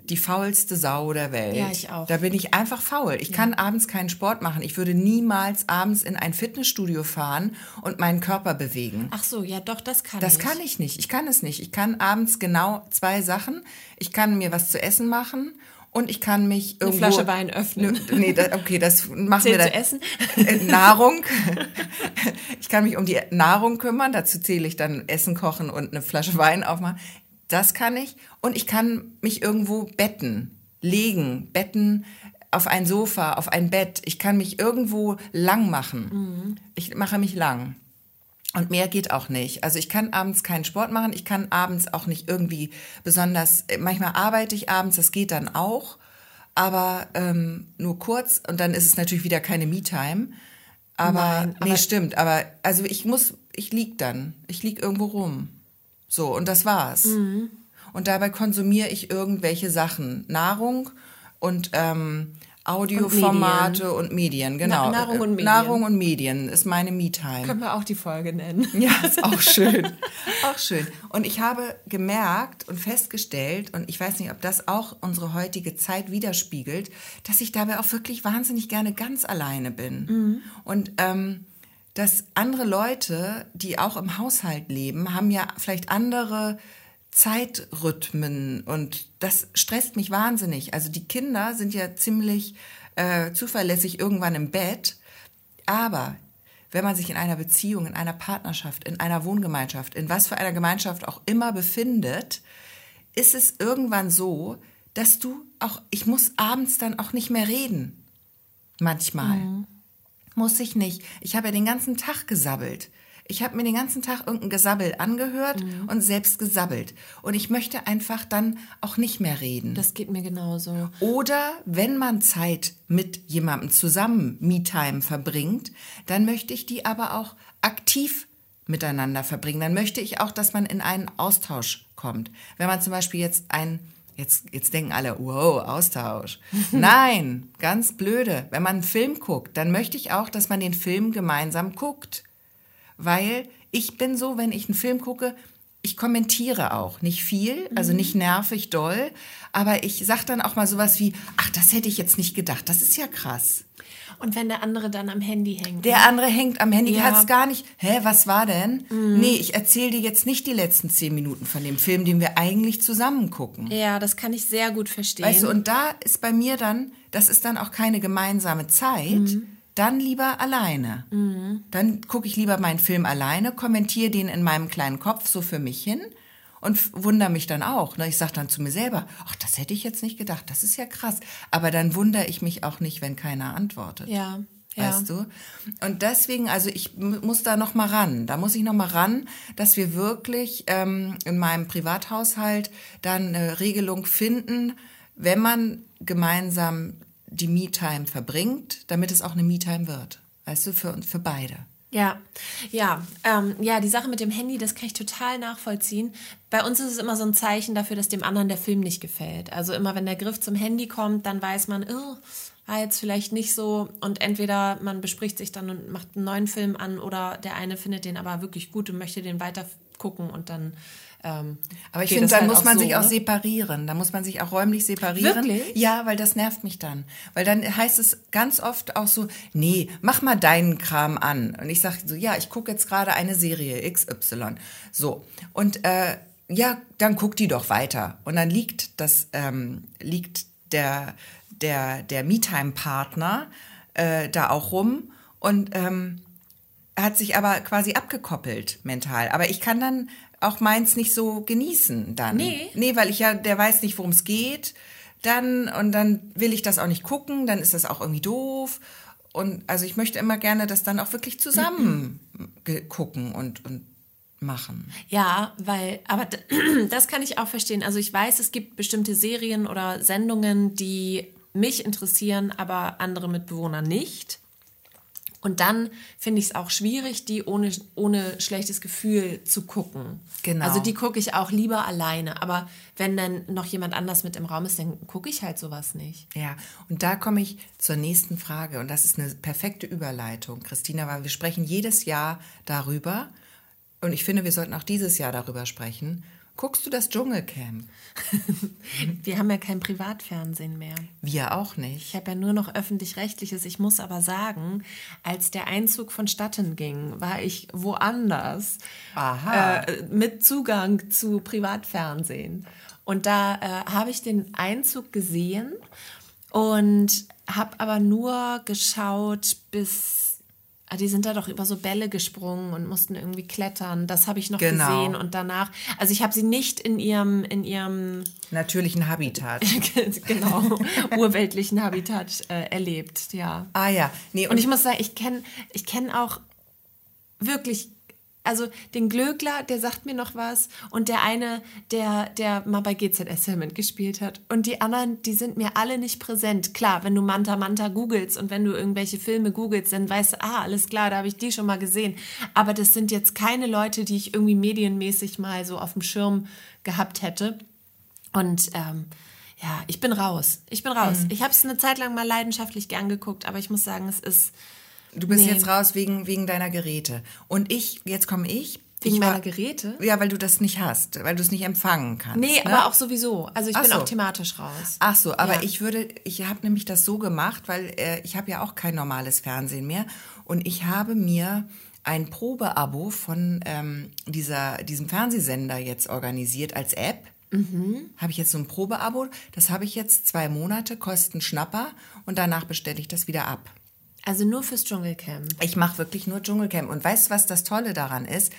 die faulste Sau der Welt. Ja, ich auch. Da bin ich einfach faul. Ich kann abends keinen Sport machen. Ich würde niemals abends in ein Fitnessstudio fahren und meinen Körper bewegen. Ach so, ja doch, das kann Das ich. kann ich nicht. Ich kann es nicht. Ich kann abends genau zwei Sachen. Ich kann mir was zu essen machen und ich kann mich irgendwo... Flasche Wein öffnen. Nö, Nee, da, okay, das machen Zählt wir zu dann. essen? Äh, Nahrung. (laughs) Ich kann mich um die Nahrung kümmern. Dazu zähle ich dann Essen kochen und eine Flasche Wein aufmachen. Das kann ich. Und ich kann mich irgendwo betten, legen, betten auf ein Sofa, auf ein Bett. Ich kann mich irgendwo lang machen. Ich mache mich lang. Und mehr geht auch nicht. Also ich kann abends keinen Sport machen. Ich kann abends auch nicht irgendwie besonders, manchmal arbeite ich abends, das geht dann auch. Aber ähm, nur kurz und dann ist es natürlich wieder keine Me-Time. Aber, Nein, nee, aber- stimmt. Aber also ich muss, ich lieg dann. Ich lieg irgendwo rum. So, und das war's. Mhm. Und dabei konsumiere ich irgendwelche Sachen. Nahrung und ähm, Audioformate und Medien, genau. Nahrung und Medien. Nahrung und Medien ist meine Me-Time. Können wir auch die Folge nennen. (laughs) Ja, ist auch schön. (laughs) auch schön. Und ich habe gemerkt und festgestellt, und ich weiß nicht, ob das auch unsere heutige Zeit widerspiegelt, dass ich dabei auch wirklich wahnsinnig gerne ganz alleine bin. Und ähm, dass andere Leute, die auch im Haushalt leben, haben ja vielleicht andere Zeitrhythmen und das stresst mich wahnsinnig. Also die Kinder sind ja ziemlich äh, zuverlässig irgendwann im Bett, aber wenn man sich in einer Beziehung, in einer Partnerschaft, in einer Wohngemeinschaft, in was für einer Gemeinschaft auch immer befindet, ist es irgendwann so, dass du auch, ich muss abends dann auch nicht mehr reden. Manchmal. Muss ich nicht. Ich habe ja den ganzen Tag gesabbelt. Ich habe mir den ganzen Tag irgendein Gesabbel angehört Mhm. und selbst gesabbelt. Und ich möchte einfach dann auch nicht mehr reden. Das geht mir genauso. Oder wenn man Zeit mit jemandem zusammen Me-Time verbringt, dann möchte ich die aber auch aktiv miteinander verbringen. Dann möchte ich auch, dass man in einen Austausch kommt. Wenn man zum Beispiel jetzt ein, jetzt, jetzt denken alle, wow, Austausch. (laughs) Nein, ganz blöde. Wenn man einen Film guckt, dann möchte ich auch, dass man den Film gemeinsam guckt. Weil ich bin so, wenn ich einen Film gucke, ich kommentiere auch. Nicht viel, also nicht nervig doll, aber ich sag dann auch mal sowas wie, ach, das hätte ich jetzt nicht gedacht. Das ist ja krass. Und wenn der andere dann am Handy hängt. Der andere hängt am Handy, Ja. hat's gar nicht. Hä, was war denn? Nee, ich erzähle dir jetzt nicht die letzten zehn Minuten von dem Film, den wir eigentlich zusammen gucken. ja, das kann ich sehr gut verstehen. Weißt du, und da ist bei mir dann, das ist dann auch keine gemeinsame Zeit, dann lieber alleine. Dann gucke ich lieber meinen Film alleine, kommentiere den in meinem kleinen Kopf so für mich hin und wundere mich dann auch. Ne? Ich sage dann zu mir selber, ach, das hätte ich jetzt nicht gedacht, das ist ja krass. Aber dann wundere ich mich auch nicht, wenn keiner antwortet. ja, ja. Weißt du? Und deswegen, also ich muss da noch mal ran. Da muss ich noch mal ran, dass wir wirklich ähm, in meinem Privathaushalt dann eine Regelung finden, wenn man gemeinsam die Me-Time verbringt, damit es auch eine Me-Time wird. Weißt du, für, für beide. Ja, ja, ähm, ja, die Sache mit dem Handy, das kann ich total nachvollziehen. Bei uns ist es immer so ein Zeichen dafür, dass dem anderen der Film nicht gefällt. Also immer, wenn der Griff zum Handy kommt, dann weiß man, oh, war jetzt vielleicht nicht so. Und entweder man bespricht sich dann und macht einen neuen Film an oder der eine findet den aber wirklich gut und möchte den weiter gucken und dann. Ähm, Aber ich finde, da halt muss man so, sich auch ne? separieren. Da muss man sich auch räumlich separieren. Wirklich? Ja, weil das nervt mich dann. Weil dann heißt es ganz oft auch so, nee, mach mal deinen Kram an. Und ich sage so, ja, ich gucke jetzt gerade eine Serie XY. So. Und äh, ja, dann guck die doch weiter. Und dann liegt das, ähm, liegt der, der, der Me-Time-Partner äh, da auch rum und ähm, hat sich aber quasi abgekoppelt mental. Aber ich kann dann auch meins nicht so genießen dann. Nee. Nee, weil ich ja, der weiß nicht, worum es geht. Dann, und dann will ich das auch nicht gucken, dann ist das auch irgendwie doof. Und also ich möchte immer gerne das dann auch wirklich zusammen (clears throat) gucken und, und machen. Ja, weil, aber (clears throat) das kann ich auch verstehen. Also ich weiß, es gibt bestimmte Serien oder Sendungen, die mich interessieren, aber andere Mitbewohner nicht. Und dann finde ich es auch schwierig, die ohne, ohne schlechtes Gefühl zu gucken. Genau. Also die gucke ich auch lieber alleine. Aber wenn dann noch jemand anders mit im Raum ist, dann gucke ich halt sowas nicht. Ja, und da komme ich zur nächsten Frage. Und das ist eine perfekte Überleitung, Christina, weil wir sprechen jedes Jahr darüber. Und ich finde, wir sollten auch dieses Jahr darüber sprechen. Guckst du das Dschungelcamp? (laughs) Wir haben ja kein Privatfernsehen mehr. Wir auch nicht. Ich habe ja nur noch öffentlich-rechtliches. Ich muss aber sagen, als der Einzug vonstatten ging, war ich woanders Aha. Äh, mit Zugang zu Privatfernsehen. Und da äh, habe ich den Einzug gesehen und habe aber nur geschaut bis... Ah, die sind da doch über so Bälle gesprungen und mussten irgendwie klettern. Das habe ich noch Genau. gesehen und danach. Also ich habe sie nicht in ihrem in ihrem Natürlichen Habitat. (laughs) genau urweltlichen Habitat äh, erlebt. Ja. ah ja, nee, Und ich muss sagen, ich kenne ich kenn auch wirklich, also den Glöckler, der sagt mir noch was und der eine, der, der mal bei GZSZ mitgespielt hat. Und die anderen, die sind mir alle nicht präsent. Klar, wenn du Manta Manta googelst und wenn du irgendwelche Filme googelst, dann weißt du, ah, alles klar, da habe ich die schon mal gesehen. Aber das sind jetzt keine Leute, die ich irgendwie medienmäßig mal so auf dem Schirm gehabt hätte. Und ähm, ja, ich bin raus. Ich bin raus. Ich habe es eine Zeit lang mal leidenschaftlich gern geguckt, aber ich muss sagen, es ist du bist nee. jetzt raus wegen, wegen deiner Geräte. Und ich, jetzt komme ich. Wegen ich war- meiner Geräte? Ja, weil du das nicht hast, weil du es nicht empfangen kannst. Nee, ne? aber auch sowieso. Also ich Ach bin so. auch thematisch raus. Ach so, aber Ja. ich würde, ich habe nämlich das so gemacht, weil äh, ich habe ja auch kein normales Fernsehen mehr und ich habe mir ein Probeabo von ähm, dieser, diesem Fernsehsender jetzt organisiert als App. Mhm. Habe ich jetzt so ein Probeabo, das habe ich jetzt zwei Monate, kosten Schnapper und danach bestelle ich das wieder ab. Also nur fürs Dschungelcamp. Ich mache wirklich nur Dschungelcamp. Und weißt du, was das Tolle daran ist?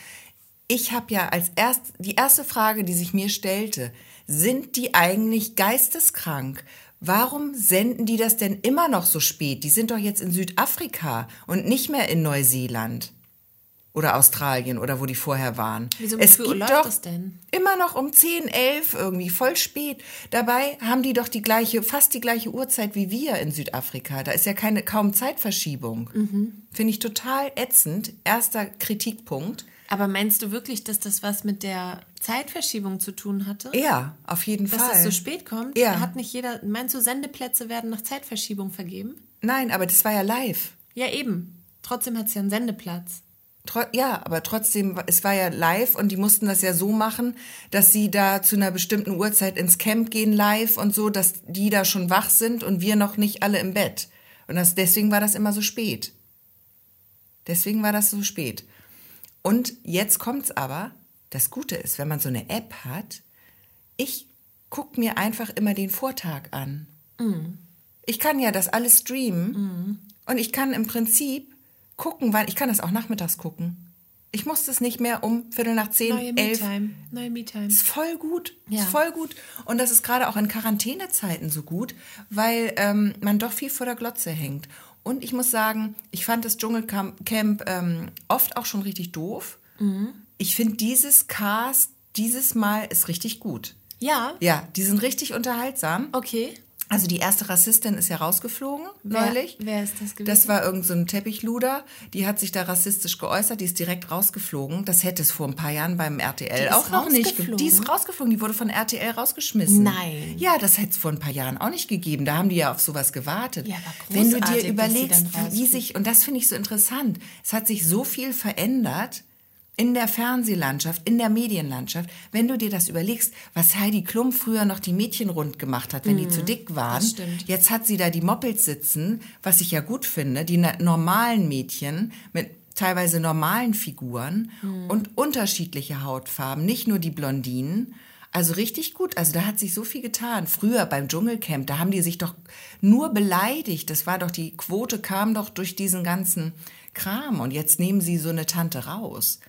Ich habe ja als erst die erste Frage, die sich mir stellte, sind die eigentlich geisteskrank? Warum senden die das denn immer noch so spät? Die sind doch jetzt in Südafrika und nicht mehr in Neuseeland. Oder Australien oder wo die vorher waren. Wieso, es gibt läuft doch das denn? immer noch um 10, 11 irgendwie, voll spät. Dabei haben die doch die gleiche, fast die gleiche Uhrzeit wie wir in Südafrika. Da ist ja keine, kaum Zeitverschiebung. Mhm. Finde ich total ätzend. Erster Kritikpunkt. Aber meinst du wirklich, dass das was mit der Zeitverschiebung zu tun hatte? Ja, auf jeden Dass Fall. es so spät kommt? Ja. Hat nicht jeder, meinst du, Sendeplätze werden nach Zeitverschiebung vergeben? Nein, aber das war ja live. Ja, eben. Trotzdem hat es ja einen Sendeplatz. Ja, aber trotzdem, es war ja live und die mussten das ja so machen, dass sie da zu einer bestimmten Uhrzeit ins Camp gehen live und so, dass die da schon wach sind und wir noch nicht alle im Bett. Und das, deswegen war das immer so spät. Deswegen war das so spät. Und jetzt kommt's aber, das Gute ist, wenn man so eine App hat, ich guck mir einfach immer den Vortag an. Ich kann ja das alles streamen und ich kann im Prinzip gucken, wann, ich kann das auch nachmittags gucken. Ich muss das nicht mehr um Viertel nach zehn, Neue elf. Me-Time. Neue Me-Time. Ist voll gut. Ja. Ist voll gut. Und das ist gerade auch in Quarantänezeiten so gut, weil ähm, man doch viel vor der Glotze hängt. Und ich muss sagen, ich fand das Dschungelcamp Camp, ähm, oft auch schon richtig doof. Mhm. Ich finde dieses Cast dieses Mal ist richtig gut. Ja. Ja, die sind richtig unterhaltsam. Okay. Also die erste Rassistin ist ja rausgeflogen Wer- neulich. wer ist das gewesen? Das war irgend so ein Teppichluder. Die hat sich da rassistisch geäußert. Die ist direkt rausgeflogen. Das hätte es vor ein paar Jahren beim RTL auch noch nicht. Die ist rausgeflogen. Die wurde von RTL rausgeschmissen. Nein. Ja, das hätte es vor ein paar Jahren auch nicht gegeben. Da haben die ja auf sowas gewartet. Ja, aber Wenn du dir überlegst, wie sich und das finde ich so interessant. Es hat sich so viel verändert in der Fernsehlandschaft, in der Medienlandschaft, wenn du dir das überlegst, was Heidi Klum früher noch die Mädchen rund gemacht hat, wenn die zu dick waren. Mhm. Jetzt hat sie da die Moppels sitzen, was ich ja gut finde, die normalen Mädchen mit teilweise normalen Figuren Mhm. und unterschiedliche Hautfarben, nicht nur die Blondinen. Also richtig gut. Also da hat sich so viel getan. Früher beim Dschungelcamp, da haben die sich doch nur beleidigt. Das war doch, die Quote kam doch durch diesen ganzen Kram. Und jetzt nehmen sie so eine Tante raus.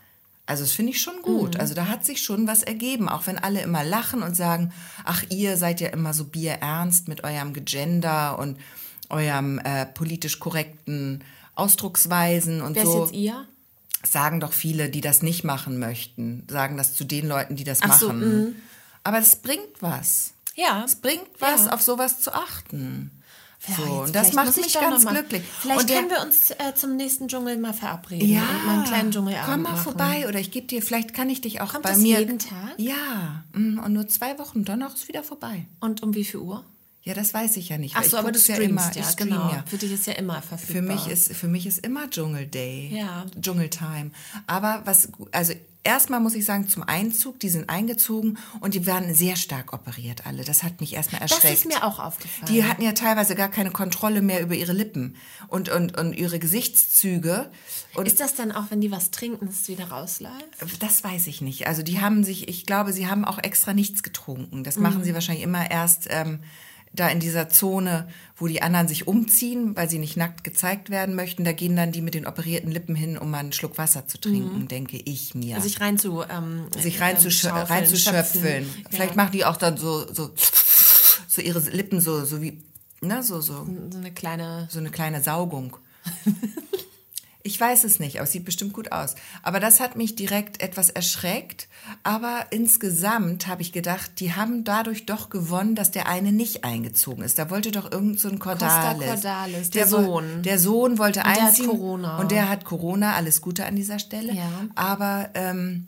Also das finde ich schon gut. Also da hat sich schon was ergeben, auch wenn alle immer lachen und sagen, ach ihr seid ja immer so bierernst mit eurem Gegender und eurem äh, politisch korrekten Ausdrucksweisen und Wer so. ist jetzt ihr? Sagen doch viele, die das nicht machen möchten, sagen das zu den Leuten, die das Ach so, machen. Aber es bringt was. Ja. Es bringt was, Ja. auf sowas zu achten. Ja, so, und das macht mich ganz glücklich. Vielleicht der- können wir uns äh, zum nächsten Dschungel mal verabreden ja, und mal einen kleinen Dschungelabend komm mal machen. vorbei oder ich gebe dir, vielleicht kann ich dich auch Kommt bei das mir. jeden Tag? Ja, mm, und nur zwei Wochen, danach ist wieder vorbei. Und um wie viel Uhr? Ja, das weiß ich ja nicht. Ach so, aber du streamst immer, ja, ich stream genau. ja. Für dich ist ja immer verfügbar. Für mich ist für mich ist immer Dschungel Day. Ja. Dschungeltime. Aber was also erstmal muss ich sagen zum Einzug, die sind eingezogen und die werden sehr stark operiert alle. Das hat mich erstmal das erschreckt. ist mir auch aufgefallen. Die hatten ja teilweise gar keine Kontrolle mehr über ihre Lippen und und und ihre Gesichtszüge und ist das dann auch, wenn die was trinken, dass es wieder rausläuft? das weiß ich nicht. Also die haben sich, ich glaube, sie haben auch extra nichts getrunken. Das machen sie wahrscheinlich immer erst ähm, da in dieser Zone, wo die anderen sich umziehen, weil sie nicht nackt gezeigt werden möchten. Da gehen dann die mit den operierten Lippen hin, um mal einen Schluck Wasser zu trinken, denke ich mir. Sich rein zu ähm, sich ähm, reinzuschöpfeln. schaufeln, reinzuschöpfeln. schöpfen. Vielleicht ja. machen die auch dann so, so, so ihre Lippen so, so wie, ne, so, so, so eine kleine. so eine kleine Saugung. (laughs) Ich weiß es nicht, aber es sieht bestimmt gut aus. Aber das hat mich direkt etwas erschreckt. Aber insgesamt habe ich gedacht, die haben dadurch doch gewonnen, dass der eine nicht eingezogen ist. Da wollte doch irgend so ein Cordalis. Cordalis, der woll- Sohn. Der Sohn wollte der hat einziehen. Corona. Und der hat Corona. Alles Gute an dieser Stelle. Ja. Aber ähm,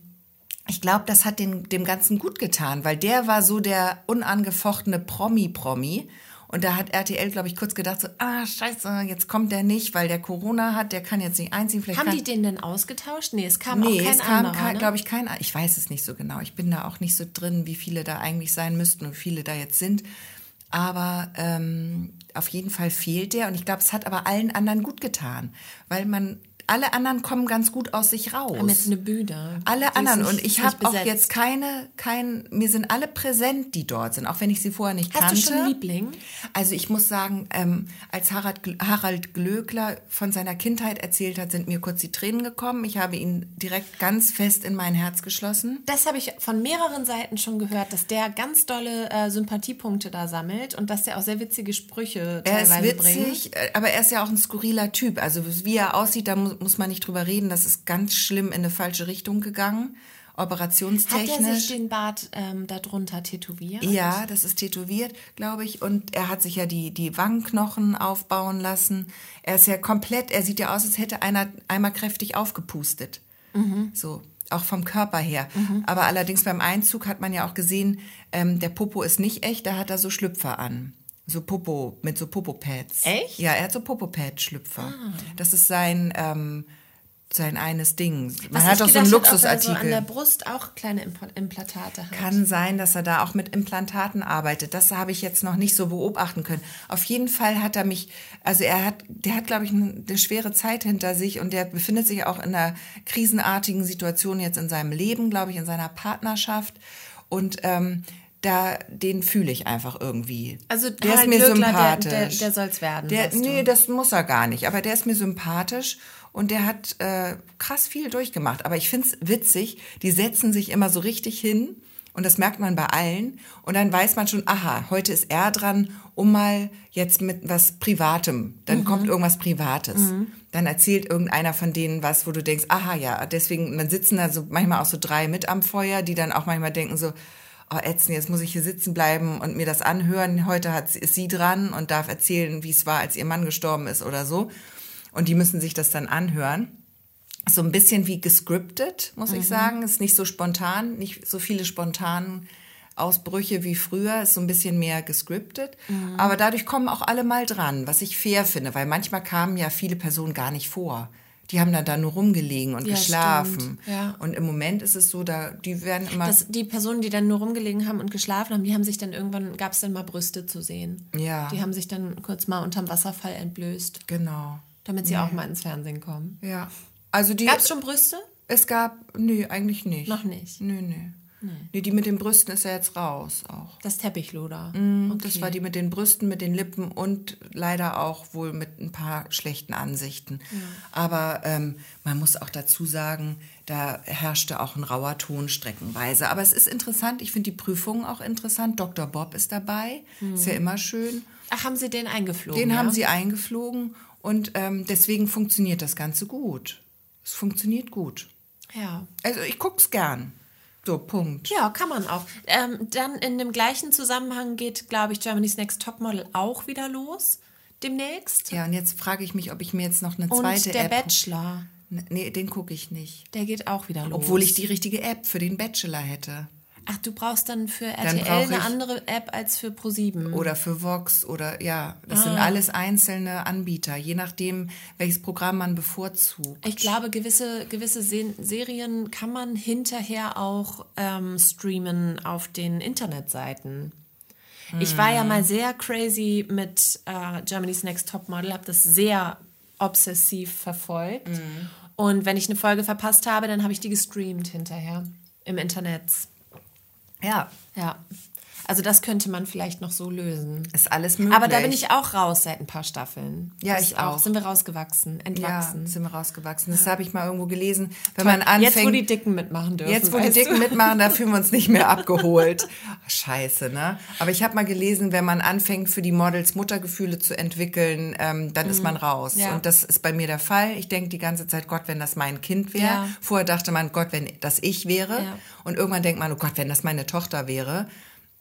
ich glaube, das hat den, dem Ganzen gut getan, weil der war so der unangefochtene Promi-Promi. Und da hat RTL, glaube ich, kurz gedacht, so, ah, scheiße, jetzt kommt der nicht, weil der Corona hat, der kann jetzt nicht einziehen. Vielleicht Haben kann, die den denn ausgetauscht? Nee, es kam Nee, auch kein es kam, ne? glaube ich, kein, ich weiß es nicht so genau. Ich bin da auch nicht so drin, wie viele da eigentlich sein müssten und wie viele da jetzt sind. Aber ähm, auf jeden Fall fehlt der und ich glaube, es hat aber allen anderen gut getan, weil man, alle anderen kommen ganz gut aus sich raus. haben jetzt eine Bühne. Die Alle ist anderen. nicht- und ich habe auch jetzt keine, kein, mir sind alle präsent, die dort sind, auch wenn ich sie vorher nicht Hast kannte. du schon einen Liebling? Also ich muss sagen, ähm, als Harald, Harald Glöckler von seiner Kindheit erzählt hat, sind mir kurz die Tränen gekommen. Ich habe ihn direkt ganz fest in mein Herz geschlossen. Das habe ich von mehreren Seiten schon gehört, dass der ganz dolle äh, Sympathiepunkte da sammelt und dass der auch sehr witzige Sprüche Er ist teilweise bringt. witzig, äh, aber er ist ja auch ein skurriler Typ. Also wie er aussieht, da muss, muss, muss man nicht drüber reden. Das ist ganz schlimm in eine falsche Richtung gegangen. Operationstechnisch. Hat er sich den Bart ähm, darunter tätowiert? Ja, das ist tätowiert, glaube ich. Und er hat sich ja die, die Wangenknochen aufbauen lassen. Er ist ja komplett, er sieht ja aus, als hätte einer einmal kräftig aufgepustet. Mhm. So, auch vom Körper her. Mhm. Aber allerdings beim Einzug hat man ja auch gesehen, ähm, der Popo ist nicht echt, da hat er so Schlüpfer an. So Popo, mit so Popo-Pads. Echt? Ja, er hat so Popo-Pad-Schlüpfer. Ah. Das ist sein, ähm, sein eines Ding. Man Was hat auch so einen Luxusartikel. Hat, so an der Brust auch kleine Implantate hat. Kann sein, dass er da auch mit Implantaten arbeitet. Das habe ich jetzt noch nicht so beobachten können. Auf jeden Fall hat er mich, also er hat, der hat, glaube ich, eine schwere Zeit hinter sich und der befindet sich auch in einer krisenartigen Situation jetzt in seinem Leben, glaube ich, in seiner Partnerschaft. Und ähm, da, den fühle ich einfach irgendwie. Also der ist mir Glöckler, sympathisch. Der, der, der soll es werden. Der, nee, das muss er gar nicht. Aber der ist mir sympathisch und der hat äh, krass viel durchgemacht. Aber ich finde es witzig, die setzen sich immer so richtig hin und das merkt man bei allen. Und dann weiß man schon, aha, heute ist er dran, um mal jetzt mit was Privatem. Dann mhm. kommt irgendwas Privates. Mhm. Dann erzählt irgendeiner von denen was, wo du denkst, aha, ja, deswegen, dann sitzen da so manchmal auch so drei mit am Feuer, die dann auch manchmal denken so, oh ätzend, jetzt muss ich hier sitzen bleiben und mir das anhören. Heute hat, ist sie dran und darf erzählen, wie es war, als ihr Mann gestorben ist oder so. Und die müssen sich das dann anhören. So ein bisschen wie gescriptet, muss mhm. ich sagen. Ist nicht so spontan, nicht so viele spontan Ausbrüche wie früher, ist so ein bisschen mehr gescriptet. Mhm. Aber dadurch kommen auch alle mal dran, was ich fair finde, weil manchmal kamen ja viele Personen gar nicht vor die haben dann da nur rumgelegen und ja, geschlafen. Ja. Und im Moment ist es so, da die werden immer. Das, die Personen, die dann nur rumgelegen haben und geschlafen haben, die haben sich dann irgendwann, gab es dann mal Brüste zu sehen. Ja. Die haben sich dann kurz mal unterm Wasserfall entblößt. Genau. Damit sie nee. auch mal ins Fernsehen kommen. Ja. Also die. Gab es schon Brüste? Es gab, nee, eigentlich nicht. Noch nicht. Nee, nee. Nee. nee. die mit den Brüsten ist ja jetzt raus auch. Das Teppichluder. Mm, okay. Das war die mit den Brüsten, mit den Lippen und leider auch wohl mit ein paar schlechten Ansichten. Ja. Aber ähm, man muss auch dazu sagen, da herrschte auch ein rauer Ton streckenweise. Aber es ist interessant, ich finde die Prüfungen auch interessant. Dr. Bob ist dabei, mhm. ist ja immer schön. Ach, haben Sie den eingeflogen? Den ja? haben Sie eingeflogen und ähm, deswegen funktioniert das Ganze gut. Es funktioniert gut. Ja. Also ich gucke es gern. So, Punkt. Ja, kann man auch. Ähm, dann in dem gleichen Zusammenhang geht, glaube ich, Germany's Next Topmodel auch wieder los. Demnächst. Ja, und jetzt frage ich mich, ob ich mir jetzt noch eine zweite und der App. Der Bachelor. Nee, den gucke ich nicht. Der geht auch wieder los. Obwohl ich die richtige App für den Bachelor hätte. Ach, du brauchst dann für RTL dann eine andere App als für Pro7. Oder für Vox oder ja, das ah. sind alles einzelne Anbieter, je nachdem, welches Programm man bevorzugt. Ich glaube, gewisse, gewisse Serien kann man hinterher auch ähm, streamen auf den Internetseiten. Mhm. Ich war ja hm. mal sehr crazy mit äh, Germany's Next Topmodel, habe das sehr obsessiv verfolgt. Mhm. Und wenn ich eine Folge verpasst habe, dann habe ich die gestreamt hinterher im Internet. Ja. Ja. Also das könnte man vielleicht noch so lösen. Ist alles möglich. Aber da bin ich auch raus seit ein paar Staffeln. Ja, das ich auch. Sind wir rausgewachsen, entwachsen. Ja, sind wir rausgewachsen. Das habe ich mal irgendwo gelesen. Wenn Toll. man anfängt, jetzt, wo die Dicken mitmachen dürfen. Jetzt, wo die Dicken du? mitmachen, da fühlen wir uns nicht mehr (laughs) abgeholt. Scheiße, ne? Aber ich habe mal gelesen, wenn man anfängt, für die Models Muttergefühle zu entwickeln, ähm, dann mhm. ist man raus. Ja. Und das ist bei mir der Fall. Ich denke die ganze Zeit, Gott, wenn das mein Kind wäre. Ja. Vorher dachte man, Gott, wenn das ich wäre. Ja. Und irgendwann denkt man, oh Gott, wenn das meine Tochter wäre.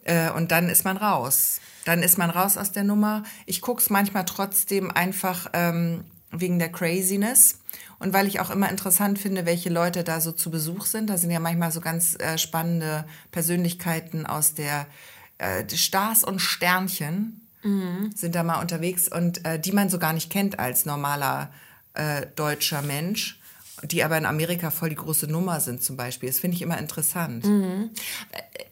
Äh, und dann ist man raus. Dann ist man raus aus der Nummer. Ich gucke es manchmal trotzdem einfach ähm, wegen der Craziness und weil ich auch immer interessant finde, welche Leute da so zu Besuch sind. Da sind ja manchmal so ganz äh, spannende Persönlichkeiten aus der äh, Stars und Sternchen mhm. sind da mal unterwegs und äh, die man so gar nicht kennt als normaler äh, deutscher Mensch die aber in Amerika voll die große Nummer sind zum Beispiel. Das finde ich immer interessant. Mhm.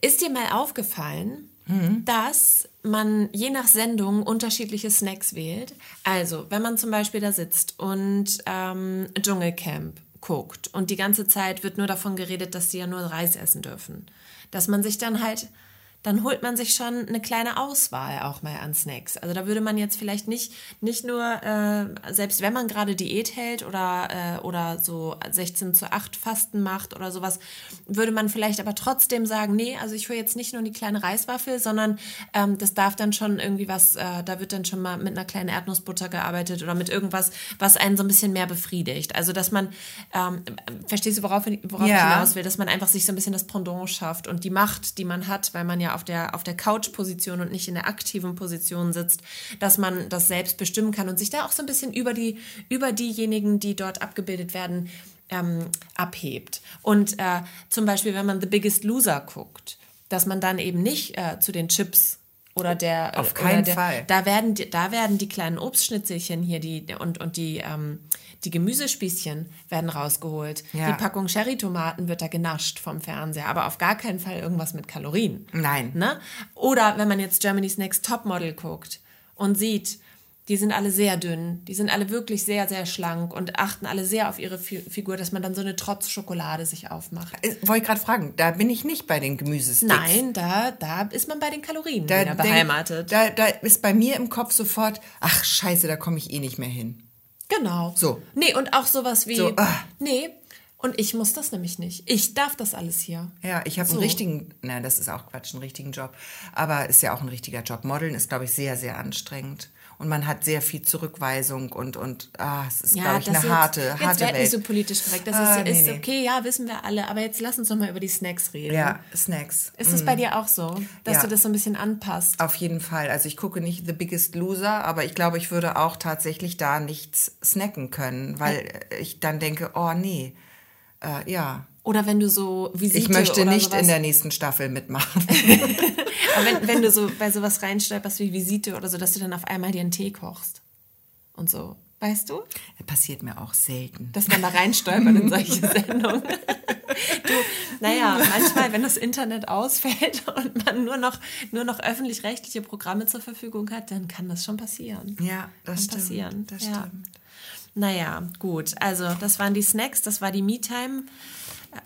Ist dir mal aufgefallen, mhm. dass man je nach Sendung unterschiedliche Snacks wählt? Also, wenn man zum Beispiel da sitzt und ähm, Dschungelcamp guckt und die ganze Zeit wird nur davon geredet, dass sie ja nur Reis essen dürfen, dass man sich dann halt dann holt man sich schon eine kleine Auswahl auch mal an Snacks. Also da würde man jetzt vielleicht nicht, nicht nur, äh, selbst wenn man gerade Diät hält oder, äh, oder so 16 zu 8 Fasten macht oder sowas, würde man vielleicht aber trotzdem sagen, nee, also ich hole jetzt nicht nur die kleine Reiswaffel, sondern ähm, das darf dann schon irgendwie was, äh, da wird dann schon mal mit einer kleinen Erdnussbutter gearbeitet oder mit irgendwas, was einen so ein bisschen mehr befriedigt. Also dass man, ähm, verstehst du, worauf, worauf ja. ich hinaus will, dass man einfach sich so ein bisschen das Pendant schafft und die Macht, die man hat, weil man ja auf der, auf der Couch-Position und nicht in der aktiven Position sitzt, dass man das selbst bestimmen kann und sich da auch so ein bisschen über, die, über diejenigen, die dort abgebildet werden, ähm, abhebt. Und äh, zum Beispiel, wenn man The Biggest Loser guckt, dass man dann eben nicht äh, zu den Chips oder der auf keinen der, Fall da werden die, da werden die kleinen Obstschnitzelchen hier die und und die ähm, die Gemüsespießchen werden rausgeholt. Ja. Die Packung Cherrytomaten wird da genascht vom Fernseher, aber auf gar keinen Fall irgendwas mit Kalorien. Nein. Ne? Oder wenn man jetzt Germany's Next Topmodel guckt und sieht, die sind alle sehr dünn, die sind alle wirklich sehr, sehr schlank und achten alle sehr auf ihre Figur, dass man dann so eine Trotz-Schokolade sich aufmacht. Äh, wollte ich gerade fragen, da bin ich nicht bei den Gemüsesticks. Nein, da, da ist man bei den Kalorien da beheimatet. Da, da ist bei mir im Kopf sofort, ach scheiße, da komme ich eh nicht mehr hin. Genau. So. Nee, und auch sowas wie. So, ah. Nee. Und ich muss das nämlich nicht. Ich darf das alles hier. Ja, ich habe so. einen richtigen, nein, das ist auch Quatsch, einen richtigen Job. Aber ist ja auch ein richtiger Job. Modeln ist, glaube ich, sehr, sehr anstrengend und man hat sehr viel Zurückweisung und, und ah, es ist, ja, glaube ich, eine jetzt, harte, jetzt harte Welt. nicht so politisch korrekt. Das ah, ist, nee, ist nee. okay, ja, wissen wir alle. Aber jetzt lass uns doch mal über die Snacks reden. Ja, Snacks. Ist es mm. bei dir auch so, dass ja. du das so ein bisschen anpasst? Auf jeden Fall. Also ich gucke nicht The Biggest Loser, aber ich glaube, ich würde auch tatsächlich da nichts snacken können, weil ich dann denke, oh nee, äh, ja. Oder wenn du so Visite Ich möchte nicht sowas. in der nächsten Staffel mitmachen. (laughs) Aber wenn, wenn du so bei sowas reinstolperst wie Visite oder so, dass du dann auf einmal dir einen Tee kochst und so. Weißt du? Das passiert mir auch selten. Dass man da reinstolpert in solche (laughs) Sendungen. Du, naja, (laughs) manchmal, wenn das Internet ausfällt und man nur noch, nur noch öffentlich-rechtliche Programme zur Verfügung hat, dann kann das schon passieren. Ja, das kann stimmt. Passieren. Das ja. stimmt. Naja, gut. Also, das waren die Snacks, das war die Me-Time.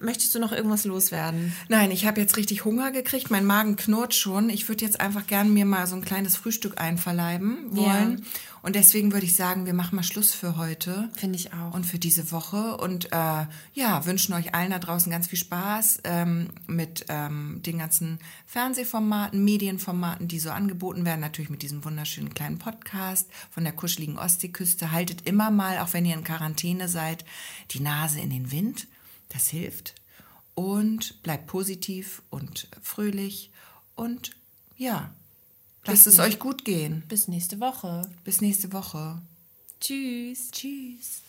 Möchtest du noch irgendwas loswerden? Nein, ich habe jetzt richtig Hunger gekriegt. Mein Magen knurrt schon. Ich würde jetzt einfach gerne mir mal so ein kleines Frühstück einverleiben wollen. Ja. Und deswegen würde ich sagen, wir machen mal Schluss für heute. Finde ich auch. Und für diese Woche. Und äh, ja, wünschen euch allen da draußen ganz viel Spaß ähm, mit ähm, den ganzen Fernsehformaten, Medienformaten, die so angeboten werden. Natürlich mit diesem wunderschönen kleinen Podcast von der kuscheligen Ostseeküste. Haltet immer mal, auch wenn ihr in Quarantäne seid, die Nase in den Wind das hilft. Und bleibt positiv und fröhlich. Und ja, lasst es euch gut gehen. Bis nächste Woche. Bis nächste Woche. Tschüss. Tschüss.